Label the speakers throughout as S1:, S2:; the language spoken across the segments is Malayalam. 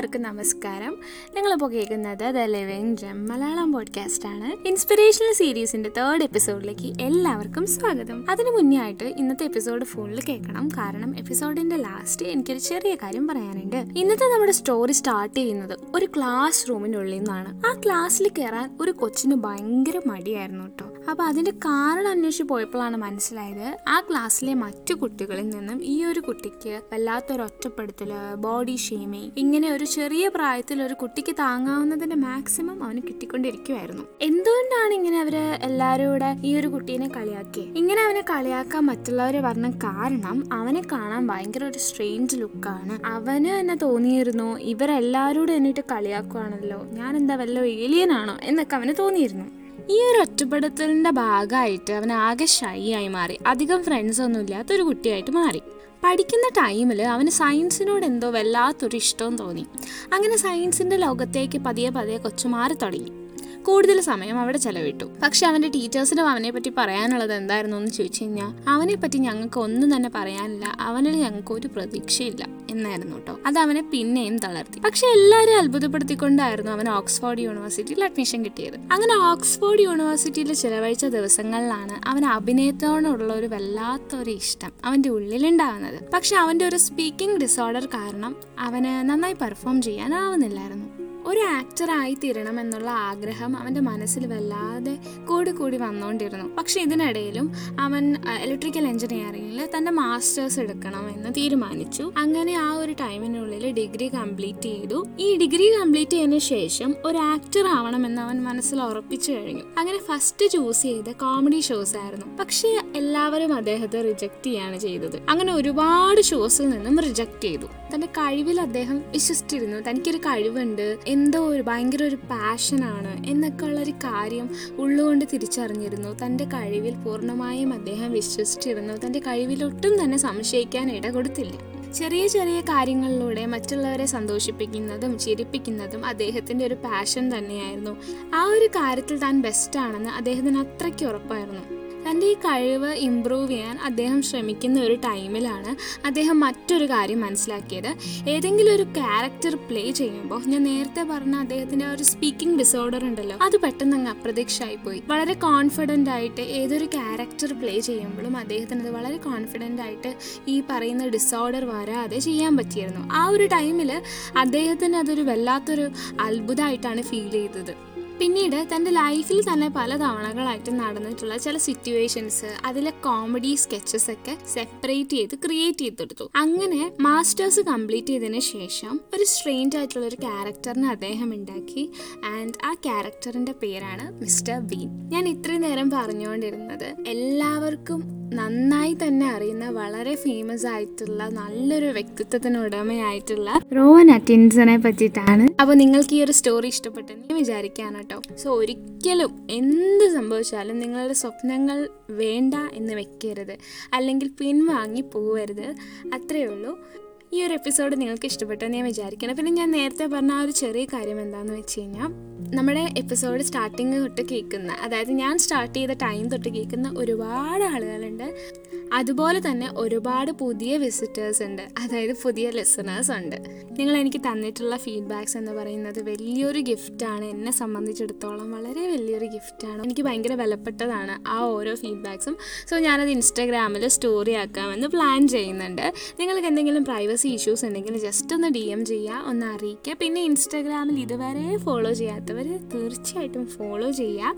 S1: എല്ലാവർക്കും നമസ്കാരം. നിങ്ങളിപ്പോൾ കേൾക്കുന്നത് ദ ലിവിങ് ജം മലയാളം ആണ്. ഇൻസ്പിറേഷണൽ സീരീസിന്റെ തേർഡ് എപ്പിസോഡിലേക്ക് എല്ലാവർക്കും സ്വാഗതം. അതിനു മുന്നേ ആയിട്ട് ഇന്നത്തെ എപ്പിസോഡ് ഫുള്ള് കേൾക്കണം. കാരണം എപ്പിസോഡിന്റെ ലാസ്റ്റ് എനിക്കൊരു ചെറിയ കാര്യം പറയാനുണ്ട്. ഇന്നത്തെ നമ്മുടെ സ്റ്റോറി സ്റ്റാർട്ട് ചെയ്യുന്നത് ഒരു ക്ലാസ് റൂമിനുള്ളിൽ നിന്നാണ്. ആ ക്ലാസ്സിൽ കയറാൻ ഒരു കൊച്ചിന് ഭയങ്കര മടിയായിരുന്നു കേട്ടോ. അപ്പൊ അതിന്റെ കാരണം അന്വേഷിച്ച് പോയപ്പോഴാണ് മനസ്സിലായത് ആ ക്ലാസ്സിലെ മറ്റു കുട്ടികളിൽ നിന്നും ഈ ഒരു കുട്ടിക്ക് വല്ലാത്തൊരു ഒറ്റപ്പെടുത്തൽ ബോഡി ഷെയ്മിങ് ഇങ്ങനെ ഒരു ചെറിയ പ്രായത്തിൽ ഒരു കുട്ടിക്ക് താങ്ങാവുന്നതിന്റെ മാക്സിമം അവന് കിട്ടിക്കൊണ്ടിരിക്കുമായിരുന്നു എന്തുകൊണ്ടാണ് ഇങ്ങനെ അവർ എല്ലാവരും കൂടെ ഈ ഒരു കുട്ടീനെ കളിയാക്കി ഇങ്ങനെ അവനെ കളിയാക്കാൻ മറ്റുള്ളവര് പറഞ്ഞ കാരണം അവനെ കാണാൻ ഭയങ്കര ഒരു സ്ട്രേഞ്ച് ലുക്കാണ് അവന് തന്നെ തോന്നിയിരുന്നു ഇവരെല്ലാവരോടും എന്നിട്ട് കളിയാക്കുവാണല്ലോ. ഞാൻ എന്താ വല്ല ഏലിയനാണോ എന്നൊക്കെ അവന് തോന്നിയിരുന്നു. ഈ ഒരു ഒറ്റപ്പെടുത്തലിന്റെ ഭാഗമായിട്ട് അവൻ ആകെ ഷൈ ആയി മാറി. അധികം ഫ്രണ്ട്സ് ഒന്നും ഇല്ലാത്ത ഒരു കുട്ടിയായിട്ട് മാറി. പഠിക്കുന്ന ടൈമിൽ അവന് സയൻസിനോട് എന്തോ വല്ലാത്തൊരു ഇഷ്ടവും തോന്നി. അങ്ങനെ സയൻസിന്റെ ലോകത്തേക്ക് പതിയെ പതിയെ കൊച്ചു മാറി തുടങ്ങി. കൂടുതൽ സമയം അവിടെ ചെലവിട്ടു. പക്ഷെ അവന്റെ ടീച്ചേഴ്സിനും അവനെ പറ്റി പറയാനുള്ളത് എന്തായിരുന്നു എന്ന് ചോദിച്ചു കഴിഞ്ഞാൽ അവനെ പറ്റി ഞങ്ങൾക്ക് ഒന്നും തന്നെ പറയാനില്ല. അവനിൽ ഞങ്ങൾക്ക് ഒരു പ്രതീക്ഷയില്ല. എന്നായിരുന്നു കേട്ടോ. അത് അവനെ പിന്നെയും തളർത്തി. പക്ഷെ എല്ലാവരും അത്ഭുതപ്പെടുത്തിക്കൊണ്ടായിരുന്നു അവൻ ഓക്സ്ഫോർഡ് യൂണിവേഴ്സിറ്റിയിൽ അഡ്മിഷൻ കിട്ടിയത്. അങ്ങനെ ഓക്സ്ഫോർഡ് യൂണിവേഴ്സിറ്റിയിൽ ചിലവഴിച്ച ദിവസങ്ങളിലാണ് അവൻ അഭിനയത്തോടുള്ള ഒരു വല്ലാത്തൊരു ഇഷ്ടം അവന്റെ ഉള്ളിലുണ്ടാവുന്നത് പക്ഷെ അവന്റെ ഒരു സ്പീക്കിംഗ് ഡിസോർഡർ കാരണം അവന് നന്നായി പെർഫോം ചെയ്യാനാവുന്നില്ലായിരുന്നു. ഒരു ആക്ടറായി തീരണം എന്നുള്ള ആഗ്രഹം അവന്റെ മനസ്സിൽ വല്ലാതെ കൂടി കൂടി വന്നുകൊണ്ടിരുന്നു പക്ഷേ ഇതിനിടയിലും അവൻ ഇലക്ട്രിക്കൽ എഞ്ചിനീയറിംഗിൽ തന്റെ മാസ്റ്റേഴ്സ് എടുക്കണം എന്ന് തീരുമാനിച്ചു. അങ്ങനെ ആ ഒരു ടൈമിനുള്ളിൽ ഡിഗ്രി കംപ്ലീറ്റ് ചെയ്തു. ഈ ഡിഗ്രി കംപ്ലീറ്റ് ചെയ്തതിന് ശേഷം ഒരു ആക്ടർ ആവണമെന്ന് അവൻ മനസ്സിൽ ഉറപ്പിച്ചു കഴിഞ്ഞു. അങ്ങനെ ഫസ്റ്റ് ചൂസ് ചെയ്ത കോമഡി ഷോസ് ആയിരുന്നു. പക്ഷേ എല്ലാവരും അദ്ദേഹത്തെ റിജക്റ്റ് ചെയ്യാണ് ചെയ്തത്. അങ്ങനെ ഒരുപാട് ഷോസിൽ നിന്നും റിജക്റ്റ് ചെയ്തു. തന്റെ കഴിവിൽ അദ്ദേഹം വിശ്വസിച്ചിരുന്നു. തനിക്കൊരു കഴിവുണ്ട് എന്തോ ഒരു ഭയങ്കര ഒരു പാഷനാണ് എന്നൊക്കെ ഉള്ളൊരു കാര്യം ഉള്ളുകൊണ്ട് തിരിച്ചറിഞ്ഞിരുന്നു. തന്റെ കഴിവിൽ പൂർണമായും അദ്ദേഹം വിശ്വസിച്ചിരുന്നു. തന്റെ കഴിവിലൊട്ടും തന്നെ സംശയിക്കാൻ ഇട കൊടുത്തില്ല ചെറിയ ചെറിയ കാര്യങ്ങളിലൂടെ മറ്റുള്ളവരെ സന്തോഷിപ്പിക്കുന്നതും ചിരിപ്പിക്കുന്നതും അദ്ദേഹത്തിന്റെ ഒരു പാഷൻ തന്നെയായിരുന്നു. ആ ഒരു കാര്യത്തിൽ താൻ ബെസ്റ്റാണെന്ന് അദ്ദേഹത്തിന് അത്രയ്ക്ക് ഉറപ്പായിരുന്നു. തന്റെ ഈ കഴിവ് ഇമ്പ്രൂവ് ചെയ്യാൻ അദ്ദേഹം ശ്രമിക്കുന്ന ഒരു ടൈമിലാണ് അദ്ദേഹം മറ്റൊരു കാര്യം മനസ്സിലാക്കിയത്. ഏതെങ്കിലും ഒരു ക്യാരക്ടർ പ്ലേ ചെയ്യുമ്പോൾ ഞാൻ നേരത്തെ പറഞ്ഞ അദ്ദേഹത്തിന്റെ ഒരു സ്പീക്കിംഗ് ഡിസോർഡർ ഉണ്ടല്ലോ അത് പെട്ടെന്ന് അങ്ങ് അപ്രത്യക്ഷമായി പോയി. വളരെ കോൺഫിഡന്റ് ആയിട്ട് ഏതൊരു ക്യാരക്ടർ പ്ലേ ചെയ്യുമ്പോഴും അദ്ദേഹത്തിന് അത് വളരെ കോൺഫിഡന്റ് ആയിട്ട് ഈ പറയുന്ന ഡിസോർഡർ വരാതെ ചെയ്യാൻ പറ്റിയിരുന്നു. ആ ഒരു ടൈമിൽ അദ്ദേഹത്തിന് അതൊരു വല്ലാത്തൊരു അത്ഭുതമായിട്ടാണ് ഫീൽ ചെയ്തത്. പിന്നീട് തന്റെ ലൈഫിൽ തന്നെ പല തവണകളായിട്ട് നടന്നിട്ടുള്ള ചില സിറ്റുവേഷൻസ് അതിലെ കോമഡി സ്കെച്ചസ് ഒക്കെ സെപ്പറേറ്റ് ചെയ്ത് ക്രിയേറ്റ് ചെയ്തെടുത്തു. അങ്ങനെ മാസ്റ്റേഴ്സ് കംപ്ലീറ്റ് ചെയ്തതിന് ശേഷം ഒരു സ്ട്രെയിൻഡ് ആയിട്ടുള്ള ഒരു ക്യാരക്ടറിനെ അദ്ദേഹം ഉണ്ടാക്കി. ആൻഡ് ആ ക്യാരക്ടറിന്റെ പേരാണ് മിസ്റ്റർ ബീൻ ഞാൻ ഇത്രയും നേരം പറഞ്ഞുകൊണ്ടിരുന്നത് എല്ലാവർക്കും നന്നായി തന്നെ അറിയുന്ന വളരെ ഫേമസ് ആയിട്ടുള്ള നല്ലൊരു വ്യക്തിത്വത്തിന് ഉടമയായിട്ടുള്ള റോവൻ അറ്റിൻസനെ പറ്റിയിട്ടാണ്. അപ്പോൾ നിങ്ങൾക്ക് ഈ ഒരു സ്റ്റോറി ഇഷ്ടപ്പെട്ടെന്ന് ഞാൻ വിചാരിക്കാണ് കേട്ടോ സോ ഒരിക്കലും എന്ത് സംഭവിച്ചാലും നിങ്ങളുടെ സ്വപ്നങ്ങൾ വേണ്ട എന്ന് വെക്കരുത്. അല്ലെങ്കിൽ പിൻവാങ്ങി പോകരുത് അത്രയേ ഉള്ളൂ. ഈ ഒരു എപ്പിസോഡ് നിങ്ങൾക്ക് ഇഷ്ടപ്പെട്ടെന്ന് ഞാൻ വിചാരിക്കണം പിന്നെ ഞാൻ നേരത്തെ പറഞ്ഞ ആ ഒരു ചെറിയ കാര്യം എന്താണെന്ന് വെച്ച് കഴിഞ്ഞാൽ നമ്മുടെ എപ്പിസോഡ് സ്റ്റാർട്ടിങ് തൊട്ട് കേൾക്കുന്ന അതായത് ഞാൻ സ്റ്റാർട്ട് ചെയ്ത ടൈം തൊട്ട് കേൾക്കുന്ന ഒരുപാട് ആളുകളുണ്ട്. അതുപോലെ തന്നെ ഒരുപാട് പുതിയ വിസിറ്റേഴ്സ് ഉണ്ട്. അതായത് പുതിയ ലിസണേഴ്സ് ഉണ്ട്. നിങ്ങൾ എനിക്ക് തന്നിട്ടുള്ള ഫീഡ്ബാക്സ് എന്ന് പറയുന്നത് വലിയൊരു ഗിഫ്റ്റാണ് എന്നെ സംബന്ധിച്ചിടത്തോളം വളരെ വലിയൊരു ഗിഫ്റ്റാണ് എനിക്ക് ഭയങ്കര വിലപ്പെട്ടതാണ് ആ ഓരോ ഫീഡ്ബാക്സും സോ ഞാനത് ഇൻസ്റ്റാഗ്രാമിൽ സ്റ്റോറി ആക്കാമെന്ന് പ്ലാൻ ചെയ്യുന്നുണ്ട്. നിങ്ങൾക്ക് എന്തെങ്കിലും പ്രൈവസി ഇഷ്യൂസ് ഉണ്ടെങ്കിൽ ജസ്റ്റ് ഒന്ന് ഡി എം ചെയ്യുക ഒന്ന് അറിയിക്കുക പിന്നെ ഇൻസ്റ്റാഗ്രാമിൽ ഇതുവരെ ഫോളോ ചെയ്യാത്തവർ തീർച്ചയായിട്ടും ഫോളോ ചെയ്യുക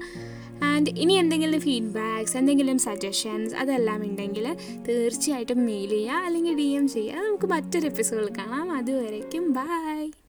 S1: ആൻഡ് ഇനി എന്തെങ്കിലും ഫീഡ്ബാക്സ് എന്തെങ്കിലും സജഷൻസ് അതെല്ലാം ഉണ്ടെങ്കിൽ തീർച്ചയായിട്ടും മെയിൽ ചെയ്യുക അല്ലെങ്കിൽ ഡി എം ചെയ്യുക നമുക്ക് മറ്റൊരു എപ്പിസോഡ് കാണാം. അതുവരേക്കും ബൈ